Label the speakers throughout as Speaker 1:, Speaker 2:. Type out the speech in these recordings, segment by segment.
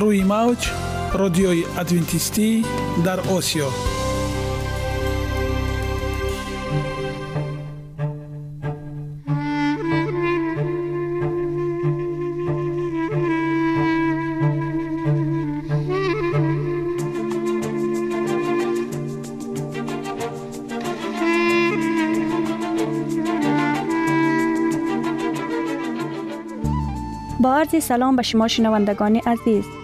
Speaker 1: روی موج رادیوی ادوینتیستی در آسیا.
Speaker 2: با عرض سلام به شما شنوندگان عزیز.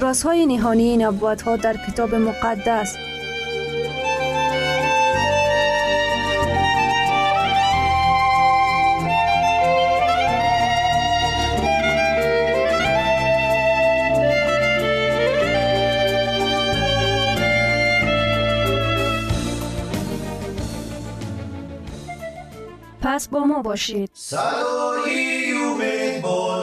Speaker 2: رازهای نهانی نبوت ها در کتاب مقدس. پس با ما باشید.
Speaker 3: صدای امید با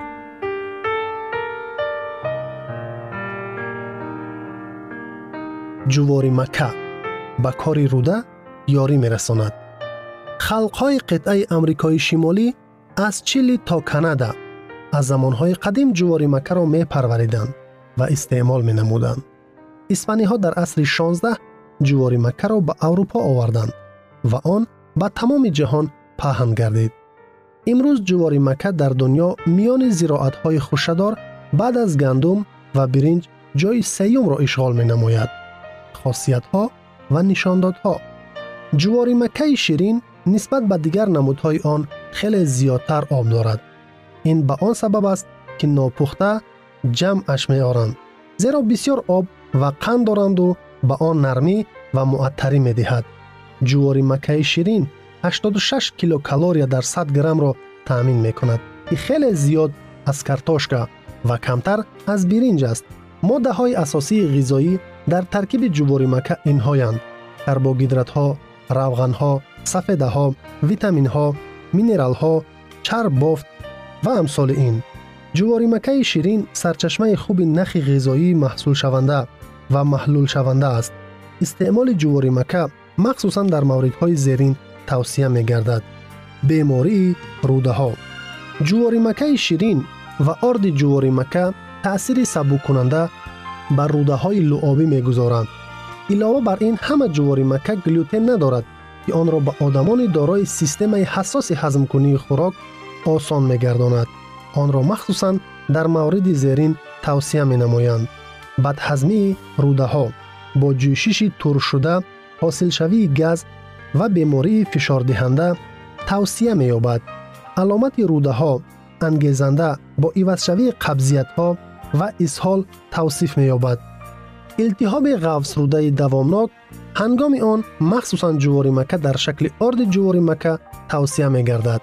Speaker 4: ҷувори макка ба кори руда ёрӣ мерасонад. Халқҳои қитъаи амрикои шимолӣ аз чили то канада аз замонҳои қадим ҷувори маккаро мепарвариданд ва истеъмол менамуданд. Испаниҳо дар асри 16 ҷувори маккаро ба аврупо оварданд ва он ба тамоми ҷаҳон паҳн гардид. Имрӯз ҷувори макка дар дунё миёни зироатҳои хушадор баъд аз гандум ва биринҷ ҷои сеюмро ишғол менамояд. را اشغال می نماید. خاصیت ها و نشاندادها. جواری مکه شیرین نسبت به دیگر نمودهای آن خیلی زیادتر آب دارد. این به آن سبب است که ناپخته جمعش می آرند زیرا بسیار آب و قند دارند و به آن نرمی و معطری می دهد جواری مکه شیرین 86 کیلو کالری در 100 گرم را تامین می کند خیلی زیاد از کارتوشکا و کمتر از برنج است. ماده های اساسی غذایی дар таркиби ҷуворимака инҳоянд. Карбогидратҳо равғанҳо сафедаҳо витаминҳо минералҳо чарб бофт ва амсоли ин. Ҷуворимакаи ширин сарчашмаи хуби нахи ғизоии маҳсулшаванда ва маҳлулшаванда аст. Истеъмоли ҷуворимака махсусан дар мавридҳои зерин тавсия мегардад. Бемории рӯдаҳо ҷуворимакаи ширин ва орди ҷуворимака таъсири сабуккунанда بر روده لعابی می گذارند. علاوه بر این همه جواری مکه گلوتن ندارد. که آن را به آدمان دارای سیستم حساس هضم کنی خوراک آسان میگرداند. آن را مخصوصا در مورد زیرین توصیه می نمایند بدهضمی روده ها با جوشش تور شده حاصل شوی گاز و بیماری فشار دهنده توصیه می یابد علامت روده ها انگیزنده با ایوز شوی قبضیت ها و اسهال توصیف می یابد التهاب غوث روده دوامناک هنگام آن مخصوصا جواری مکه در شکل آرد جواری مکه توصیه می گردد.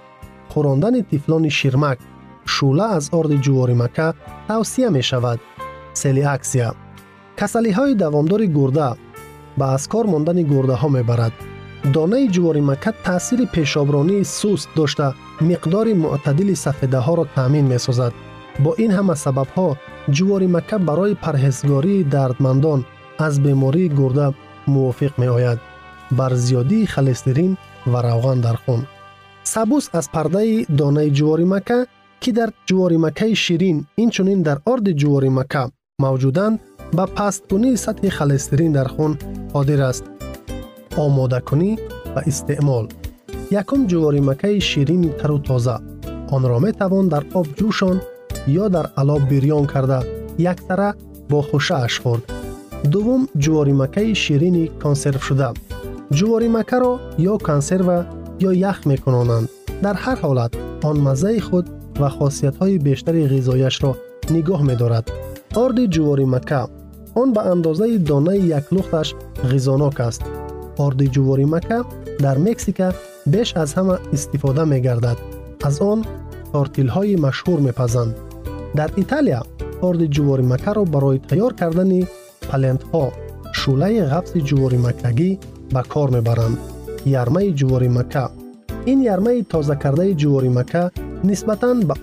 Speaker 4: خوراندن تفلان شیرمک شوله از آرد جواری مکه توصیه می شود. سلیاکسیا کسلی های دوامدار گرده به از کار ماندن گرده ها می برد. دانه جواری مکه تاثیر پیشابرانی را می جواری مکه برای پرهزگاری دردمندان از بیماری گرده موافق می آید. بر زیادی خلسترین و روغن در خون. سبوس از پرده دانه جواری مکه که در جواری مکه شیرین این چونین در آرد جواری مکه موجودند به پست کنی سطح خلسترین در خون قادر است. آماده کنی و استعمال یکم جواری مکه شیرین تر و تازه آن را می توان در آب جوشان یا در علاب بریان کرده یک تره با خوشه اش خورد. دوم جواری مکه شیرین کانسرو شده. جواری مکه را یا کانسرو یا یخ می کنانند. در هر حالت آن مزه خود و خاصیت های بیشتر غذایش را نگاه می دارد. آرد جواری مکه آن به اندازه دانه یک لختش غذاناک است.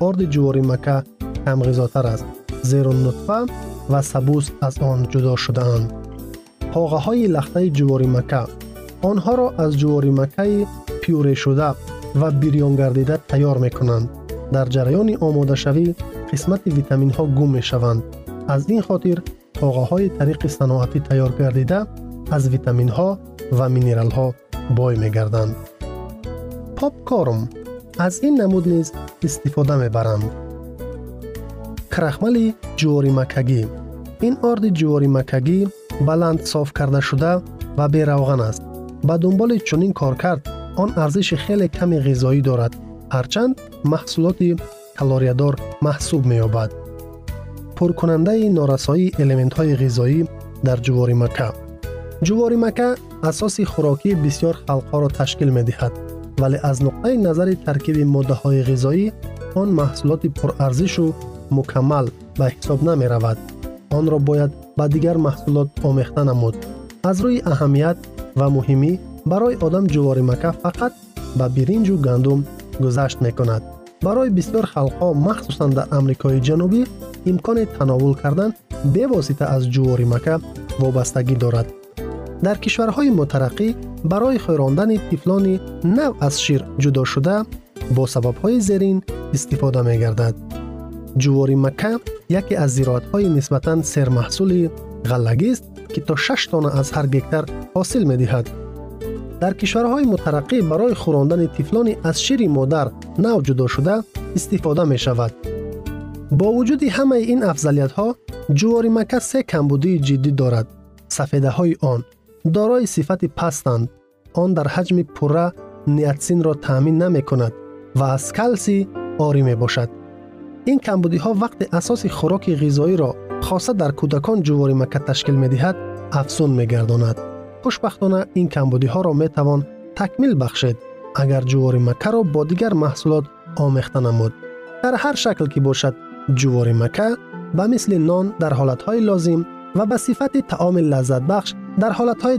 Speaker 4: آرد جواری مکه در مکسیکا بیش از همه استفاده می گردد. از آن تارتیل های مشهور می پزند. در ایتالیا آرد جواری مکه را به به قسمت ویتامین ها گم می شوند. از این خاطر پاغه های طریق صناعتی تیار گردیده از ویتامین ها و مینرال ها بای می گردند. پاپ کارم از این نمود نیز استفاده می برند. کرخمل جواری مکگی این آرد جواری مکگی بلند صاف کرده شده و بی روغن است. به دنبال چنین کار کرد آن ارزش خیلی کمی غذایی دارد هرچند محصولات калориядор маҳсуб меёбад. Пуркунандаи норасоии элементҳои ғизоӣ дар ҷуворимака ҷуворимака асоси хӯрокии бисёр халқҳоро ташкил медиҳад вале аз нуқтаи назари таркиби моддаҳои ғизоӣ он маҳсулоти пурарзишу мукаммал ба ҳисоб намеравад. Онро бояд ба дигар маҳсулот омехта намуд. Аз рӯи аҳамият ва муҳимӣ барои одам ҷуворимака фақат ба биринҷу гандум гузашт мекунад барои бисёр халқҳо махсусан дар амрикои ҷанубӣ имкони тановул кардан бевосита аз ҷуворимака вобастагӣ дорад. Дар кишварҳои мутараққӣ барои хӯрондани тифлони нав аз шир ҷудо шуда бо сабабҳои зерин истифода мегардад. Ҷуворимака яке аз зироатҳои нисбатан сермаҳсули ғаллагист ки то 6 тона аз ҳар гектар ҳосил медиҳад. دهد. در کشورهای مترقی برای خوراندن تفلان از شیر مادر نو جدا شده استفاده می شود. با وجود همه این افضلیت ها جواری مکه سه کمبودی جدی دارد. سفیده های آن دارای صفت پستند. آن در حجم پره نیاتسین را تامین نمی کند و از کلسی آری می باشد. این کمبودی ها وقت اساس خوراک خوشبختانه این کمبودی ها را می توان تکمیل بخشید اگر جواری مکه را با دیگر محصولات آمیخته نمود. در هر شکل که باشد جواری مکه به مثل نان در حالتهای لازم و به صفت تعام لذت بخش در حالتهای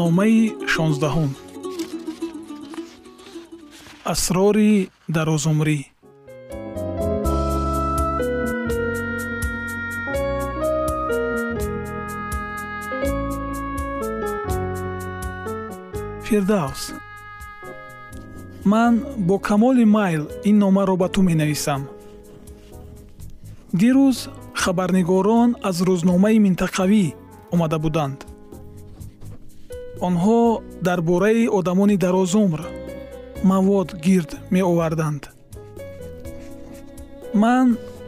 Speaker 1: номаи шонздаҳум. Асрори дарозумрӣ. Фирдавс ман бо камоли майл ин номаро ба ту менависам. Дирӯз хабарнигорон аз рӯзномаи минтақавӣ омада буданд онҳо дар бораи одамони дарозумр мавод гирд меоварданд. Ман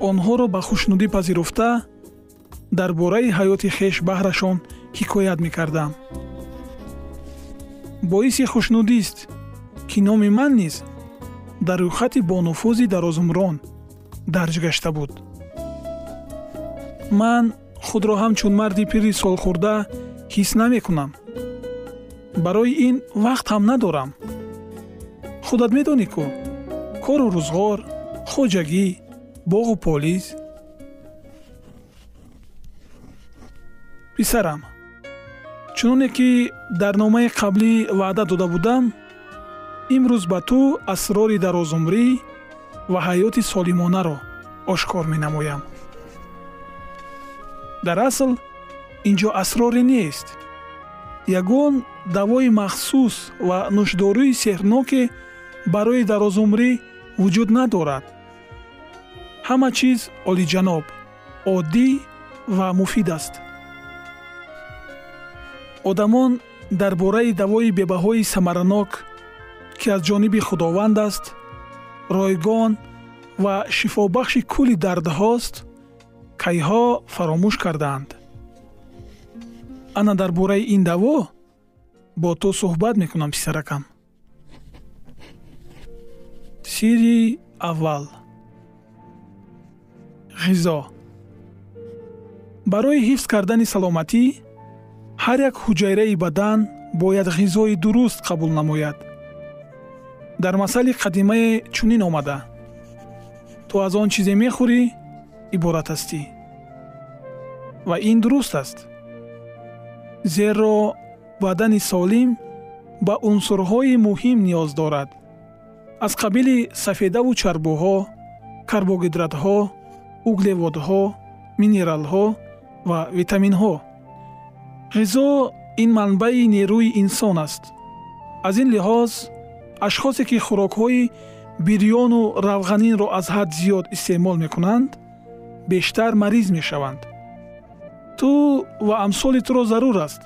Speaker 1: онҳоро ба хушнудӣ пазируфта дар бораи ҳаёти хеш баҳрашон ҳикоят мекардам. Боиси хушнудист ки номи ман низ дар рӯйхати бонуфузи дарозумрон дарҷ гашта буд. Ман худро ҳамчун марди пири солхӯрда ҳис намекунам барои ин вақт ҳам надорам. Худат медонӣ ку кору рӯзғор хоҷагӣ боғу полис. Писарам чуноне ки дар номаи қаблӣ ваъда дода будам имрӯз ба ту асрори дарозумрӣ ва ҳаёти солимонаро ошкор менамоям. Дар асл ин ҷо асроре нест ягон давои махсус ва нӯшдории сеҳрноке барои дарозумрӣ вуҷуд надорад. Ҳама чиз олиҷаноб оддӣ ва муфид аст. Одамон дар бораи давои бебаҳои самаранок ки аз ҷониби худованд аст ройгон ва шифобахши кулли дардҳост кайҳо фаромӯш кардаанд ана дар бораи ин даво бо ту суҳбат мекунам писаракам. Сирри аввал. Ғизо. Барои ҳифз кардани саломатӣ ҳар як ҳуҷайраи бадан бояд ғизои дуруст қабул намояд. Дар масали қадимае чунин омада. Ту аз он чизе мехӯрӣ иборат ҳастӣ. Ва ин дуруст аст зеро бадани солим ба унсурҳои муҳим ниёз дорад. Аз қабили сафедаву чарбуҳо карбогидратҳо углеводҳо минералҳо ва витаминҳо. ғизо ин манбаи нерӯи инсон аст. Аз ин лиҳоз ашхосе ки хӯрокҳои бирёну равғанинро аз ҳад зиёд истеъмол мекунанд бештар мариз мешаванд ту ва амсоли туро зарур аст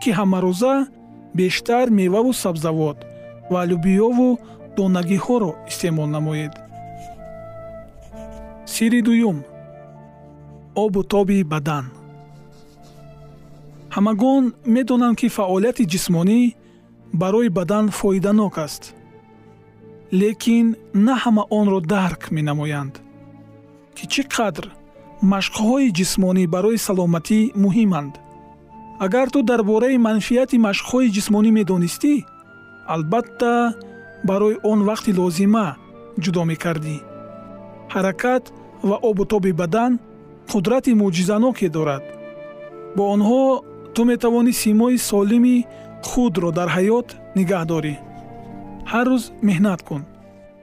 Speaker 1: ки ҳамарӯза бештар меваву сабзавот ва лӯбиёву донагиҳоро истеъмол намоед. Сирри дуюм. Обу тоби бадан. Ҳамагон медонанд ки фаъолияти ҷисмонӣ барои бадан фоиданок аст лекин на ҳама онро дарк менамоянд ки чӣ қадр машқҳои ҷисмонӣ барои саломатӣ муҳиманд. Агар ту дар бораи манфиати машқҳои ҷисмонӣ медонистӣ албатта барои он вақти лозима ҷудо мекардӣ. Ҳаракат ва оботоби бадан қудрати мӯъҷизаноке дорад. Бо онҳо ту метавонӣ симои солими худро дар ҳаёт нигаҳ дорӣ. Ҳар рӯз меҳнат кун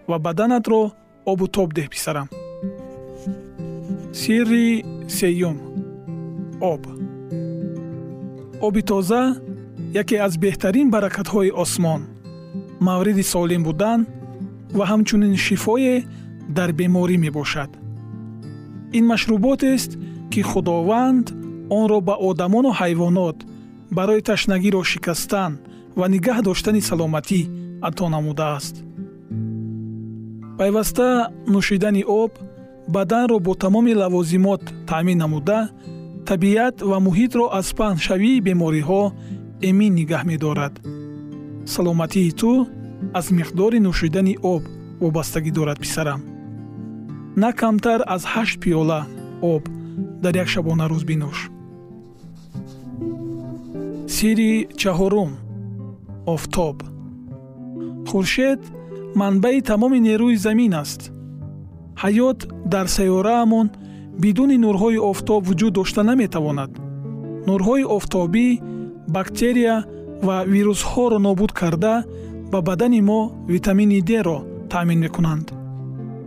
Speaker 1: ва баданатро обу тоб деҳ писарам сирри сеюм. Об. Оби тоза яке аз беҳтарин баракатҳои осмон мавриди солим будан ва ҳамчунин шифое дар беморӣ мебошад. Ин машруботест ки худованд онро ба одамону ҳайвонот барои ташнагиро шикастан ва нигаҳ доштани саломатӣ ато намудааст. Пайваста нӯшидани об баданро бо тамоми лавозимот таъмин намуда табиат ва муҳитро аз паҳншавии бемориҳо эмин нигаҳ медорад. Саломатии ту аз миқдори нӯшидани об вобастагӣ дорад писарам. На камтар аз ҳашт пиёла об дар як шабонарӯз бинӯш. Сирри чаҳорум офтоб. Хуршед манбаи тамоми нерӯи замин аст ҳаёт дар сайёраамон бидуни нурҳои офтоб вуҷуд дошта наметавонад. Нурҳои офтобӣ бактерия ва вирусҳоро нобуд карда ба бадани мо витамини деро таъмин мекунанд.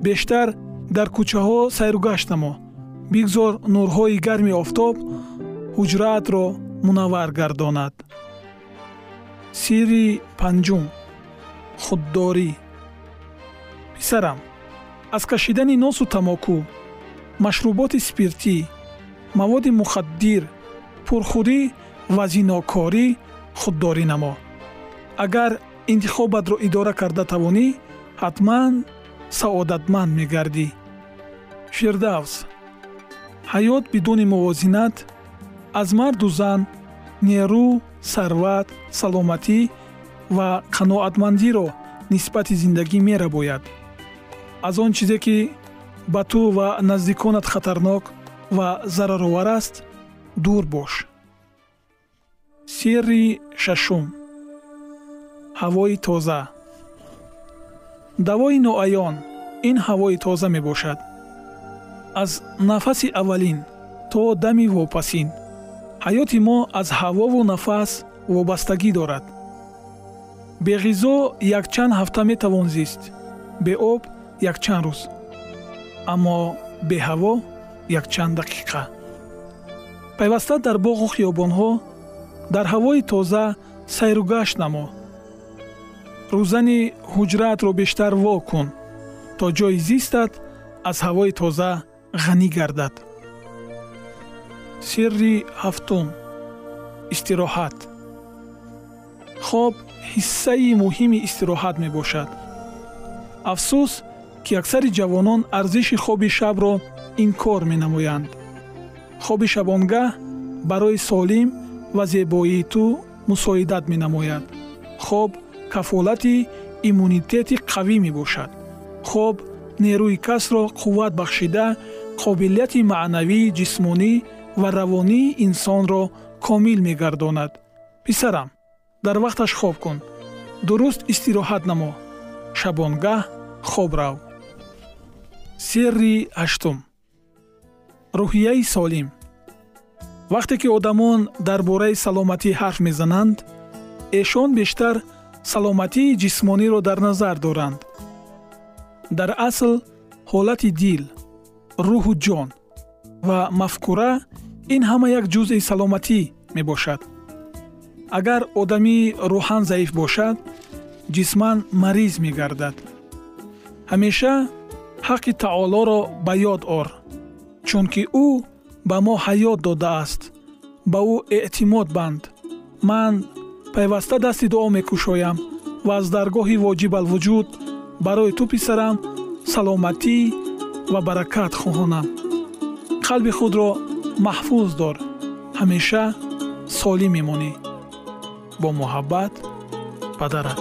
Speaker 1: Бештар дар кӯчаҳо сайругашт намо. Бигзор нурҳои гарми офтоб ҳуҷраатро мунаввар гардонад. Сирри панҷум. Худдорӣ. Писарам аз кашидани носу тамоку машруботи спиртӣ маводи мухаддир пурхӯрӣ ва зинокорӣ худдорӣ намо. Агар интихобатро идора карда тавонӣ ҳатман саодатманд мегардӣ. Фирдавс ҳаёт бидуни мувозинат аз марду зан нерӯ сарват саломатӣ ва қаноатмандиро нисбати зиндагӣ мерабояд аз он чизе ки ба ту ва наздиконат хатарнок ва зараровар аст дур бош. Сирри шашум. Ҳавои тоза. Давои ноаён. Ин ҳавои тоза мебошад. Аз нафаси аввалин то дами вопасин. Ҳаёти мо аз ҳавову нафас вобастагӣ дорад. Беғизо якчанд ҳафта метавон зист. Беоб якчанд рӯз. Аммо беҳаво якчанд дақиқа. Пайваста дар боғу хиёбонҳо дар ҳавои тоза сайругашт намо. Рӯзани ҳуҷраатро бештар во кун то ҷои зистат аз ҳавои тоза ғанӣ гардад. Сирри ҳафтум. Истироҳат. Хоб ҳиссаи муҳими истироҳат мебошад. Афсӯс ки аксари ҷавонон арзиши хоби шабро инкор менамоянд. Хоби шабонгаҳ барои солим ва зебоии ту мусоидат менамояд. Хоб кафолати иммунитети қавӣ мебошад. Хоб нерӯи касро қувват бахшида қобилияти маънавии ҷисмонӣ ва равонии инсонро комил мегардонад. Писарам дар вақташ хоб кун. Дуруст истироҳат намо. Шабонгаҳ хоб рав сирри ҳаштум рӯҳияи солим. Вақте ки одамон дар бораи саломатӣ ҳарф мезананд эшон бештар саломатии ҷисмониро дар назар доранд. Дар асл ҳолати дил рӯҳу ҷон ва мафкура ин ҳама як ҷузъи саломатӣ мебошад. Агар одамӣ рӯҳан заиф бошад ҷисман мариз мегардад. Ҳамеша ҳаққи таолоро ба ёд ор чунки ӯ ба мо ҳаёт додааст ба ӯ эътимод банд. Ман пайваста дасти дуо мекушоям ва аз даргоҳи воҷибалвуҷуд барои ту писарам саломатӣ ва баракат хоҳонам қалби худро маҳфуз дор. Ҳамеша солим мемонӣ. Бо муҳаббат падарат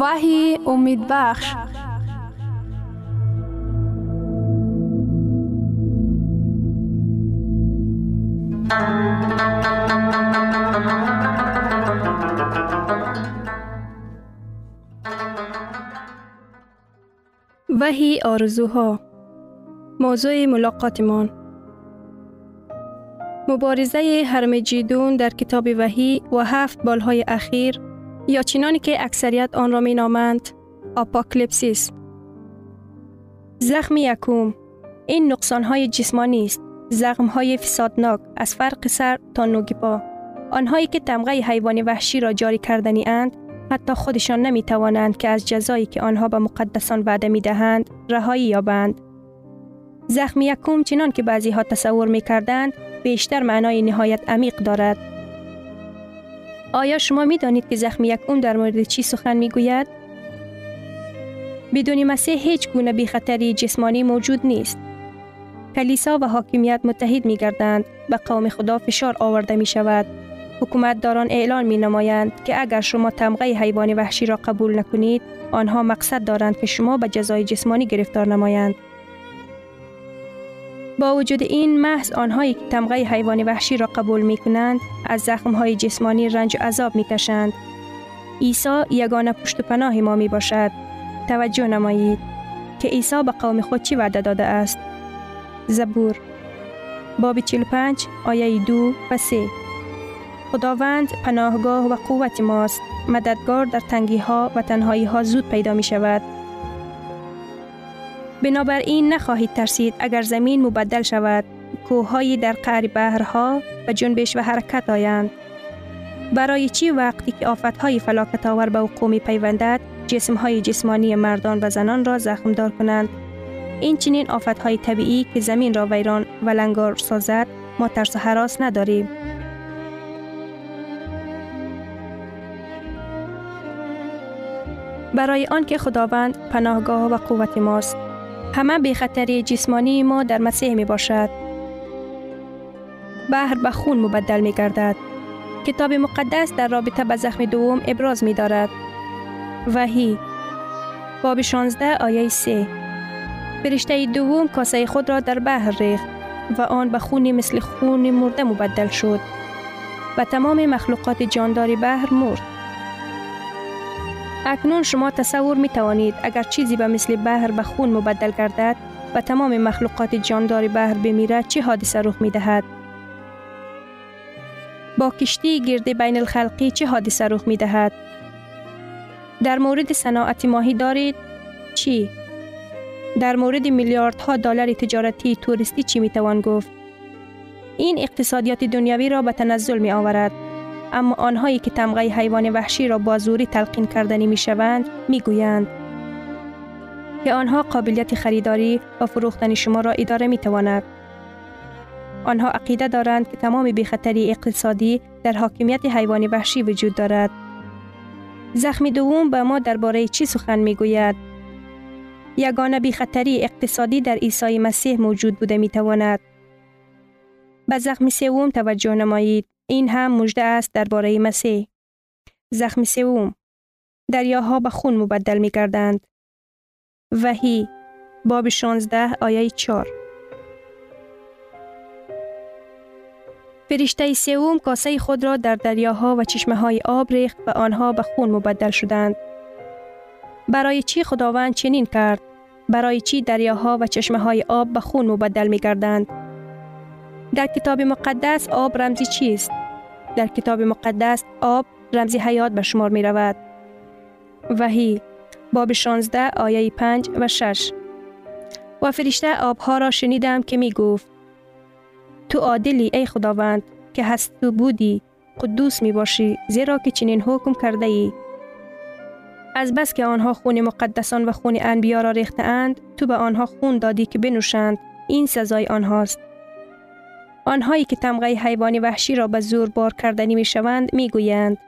Speaker 5: وحی امید بخش.
Speaker 2: وحی آرزوها. موضوع ملاقاتمان. مبارزه هرمجیدون در کتاب وحی و هفت بالهای اخیر یا چنانی که اکثریت آن را می نامند آپاکلیپسیس زخم یکوم این نقصان های جسمانی است زخم های فسادناک از فرق سر تا نوگی پا آنهایی که تمغه حیوان وحشی را جاری کردنی اند حتی خودشان نمی توانند که از جزایی که آنها به مقدسان وعده می دهند رهایی یابند. زخم یکم چنان که بعضی ها تصور می کردند بیشتر معنای نهایت عمیق دارد. آیا شما می دانید که زخم یکم در مورد چی سخن می گوید؟ بدون مسیح هیچ گونه بی خطری جسمانی موجود نیست. کلیسا و حاکمیت متحد می گردند به قوم خدا فشار آورده می شود حکومت داران اعلان می نمایند که اگر شما تمغه حیوان وحشی را قبول نکنید آنها مقصد دارند که شما به جزای جسمانی گرفتار نمایند با وجود این محض آنهایی که تمغه حیوان وحشی را قبول می کنند از زخم های جسمانی رنج و عذاب می کشند عیسی یگانه پشت و پناه ما می باشد توجه نمایید که عیسی به قوم خود چی وعده داده است. زبور باب 45 آیه 2 و 3 خداوند پناهگاه و قوت ماست. مددگار در تنگی ها و تنهایی ها زود پیدا می شود بنابراین نخواهید ترسید اگر زمین مبدل شود. کوههایی در قعر بحرها و جنبش و حرکت آیند. برای چی وقتی که های فلاکت آور به وقوع می پیوندد جسم های جسمانی مردان و زنان را زخم دار کنند؟ این چنین های طبیعی که زمین را ویران و لنگار سازد ما ترس و حراس نداریم. برای آنکه خداوند پناهگاه و قوت ماست. همه به جسمانی ما در مسیح می باشد. بحر به خون مبدل می گردد. کتاب مقدس در رابطه به زخم دوم ابراز می دارد. وحی باب 16 آیه 3 فرشته دوم کاسه خود را در بحر ریخت و آن به خونی مثل خون مرده مبدل شد. و تمام مخلوقات جانداری بحر مرد. اکنون شما تصور می توانید اگر چیزی به مثل بحر به خون مبدل گردد و تمام مخلوقات جاندار بحر بمیرد چه حادثه رخ می دهد؟ با کشتی گرد بین الخلقی چه حادثه رخ می دهد؟ در مورد صناعت ماهی دارید؟ چی؟ در مورد میلیاردها دلار تجارتی توریستی چی می توان گفت؟ این اقتصادیات دنیاوی را به تنزل می آورد. اما آنهایی که تمغه حیوان وحشی را با زوری تلقین کردنی می شوند می گویند که آنها قابلیت خریداری و فروختن شما را اداره می تواند. آنها عقیده دارند که تمام بیخطری اقتصادی در حاکمیت حیوان وحشی وجود دارد. زخم دوم به ما درباره چی سخن می گوید؟ یگانه بیخطری اقتصادی در عیسی مسیح موجود بوده می تواند. به زخم سوم توجه نمایید. این هم مژده است درباره مسیح. زخم سوم دریاها به خون مبدل می کردند. وحی باب 16 آیه 4 فرشته سوم کاسه خود را در دریاها و چشمه های آب ریخت و آنها به خون مبدل شدند. برای چی خداوند چنین کرد؟ برای چی دریاها و چشمه های آب به خون مبدل می کردند؟ در کتاب مقدس آب رمزی چیست؟ در کتاب مقدس آب رمزی حیات به شمار می رود. وحی باب 16 آیه 5 و 6 و فرشته آبها را شنیدم که می گفت تو عادلی ای خداوند که هست تو بودی قدوس می باشی زیرا که چنین حکم کرده ای. از بس که آنها خون مقدسان و خون انبیا را ریخته اند تو به آنها خون دادی که بنوشند این سزای آنهاست آنهایی که تمغه حیوان وحشی را به زور بار کردنی می شوند می گویند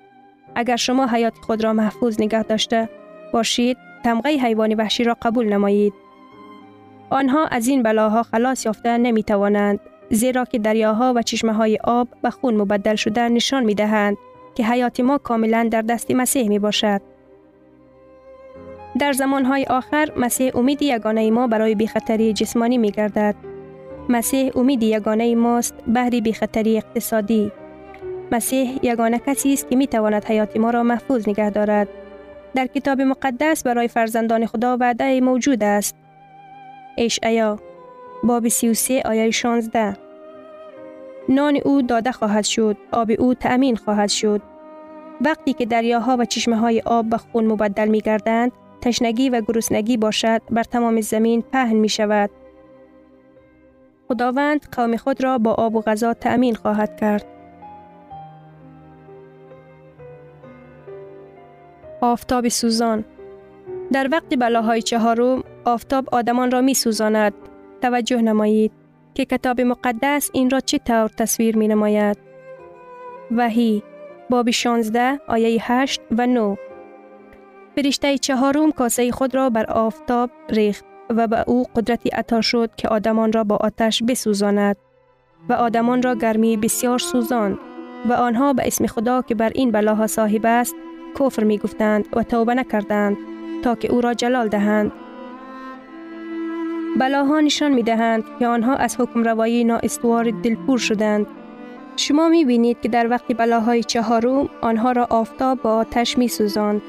Speaker 2: اگر شما حیات خود را محفوظ نگه داشته باشید تمغه حیوان وحشی را قبول نمایید آنها از این بلاها خلاص یافته نمی توانند زیرا که دریاها و چشمه های آب به خون مبدل شده نشان می دهند که حیات ما کاملا در دست مسیح می باشد. در زمانهای آخر مسیح امید یگانه ما برای بیخطری جسمانی می گردد. مسیح امید یگانه ماست بهری بیخطری اقتصادی. مسیح یگانه کسی است که می تواند حیات ما را محفوظ نگه دارد. در کتاب مقدس برای فرزندان خدا وعده موجود است. اشعیا باب 33 آیه 16 نان او داده خواهد شد آب او تأمین خواهد شد وقتی که دریاها و چشمه های آب به خون مبدل می گردند تشنگی و گرسنگی باشد بر تمام زمین پهن می شود خداوند قوم خود را با آب و غذا تأمین خواهد کرد. آفتاب سوزان. در وقت بلاهای چهارم آفتاب آدمان را می سوزاند توجه نمایید که کتاب مقدس این را چه طور تصویر می نماید. وحی باب 16 آیه 8 و 9 فرشته چهارم کاسه خود را بر آفتاب ریخت. و به او قدرتی عطا شد که آدمان را با آتش بسوزاند و آدمان را گرمی بسیار سوزاند و آنها به اسم خدا که بر این بلاها صاحب است کفر می گفتند و توبه نکردند تا که او را جلال دهند بلاها نشان می دهند که آنها از حکم روایی نااستوار دلپور شدند. شما می بینید که در وقت بلاهای چهارم آنها را آفتاب با آتش می سوزند.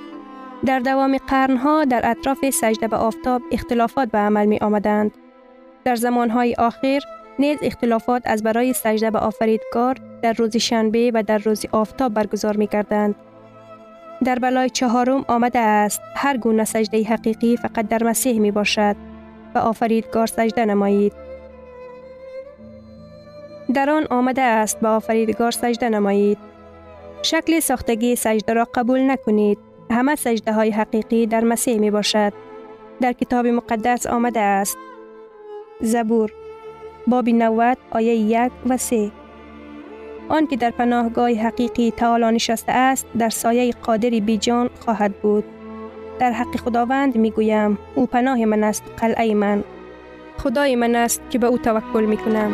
Speaker 2: در دوام قرنها در اطراف سجده به آفتاب اختلافات به عمل می آمدند. در زمانهای آخر نیز اختلافات از برای سجده به آفریدگار در روز شنبه و در روز آفتاب برگزار می کردند. در بلای چهارم آمده است هر گونه سجده حقیقی فقط در مسیح می باشد. و آفریدگار سجده نمایید. در آن آمده است به آفریدگار سجده نمایید. شکل ساختگی سجده را قبول نکنید. همه سجده های حقیقی در مسیح می باشد. در کتاب مقدس آمده است. زبور باب 90 آیه 1 و 3 آن که در پناهگاه حقیقی تعالی نشسته است در سایه قادری بیجان خواهد بود. در حق خداوند می گویم او پناه من است قلعه من خدای من است که به او توکل می کنم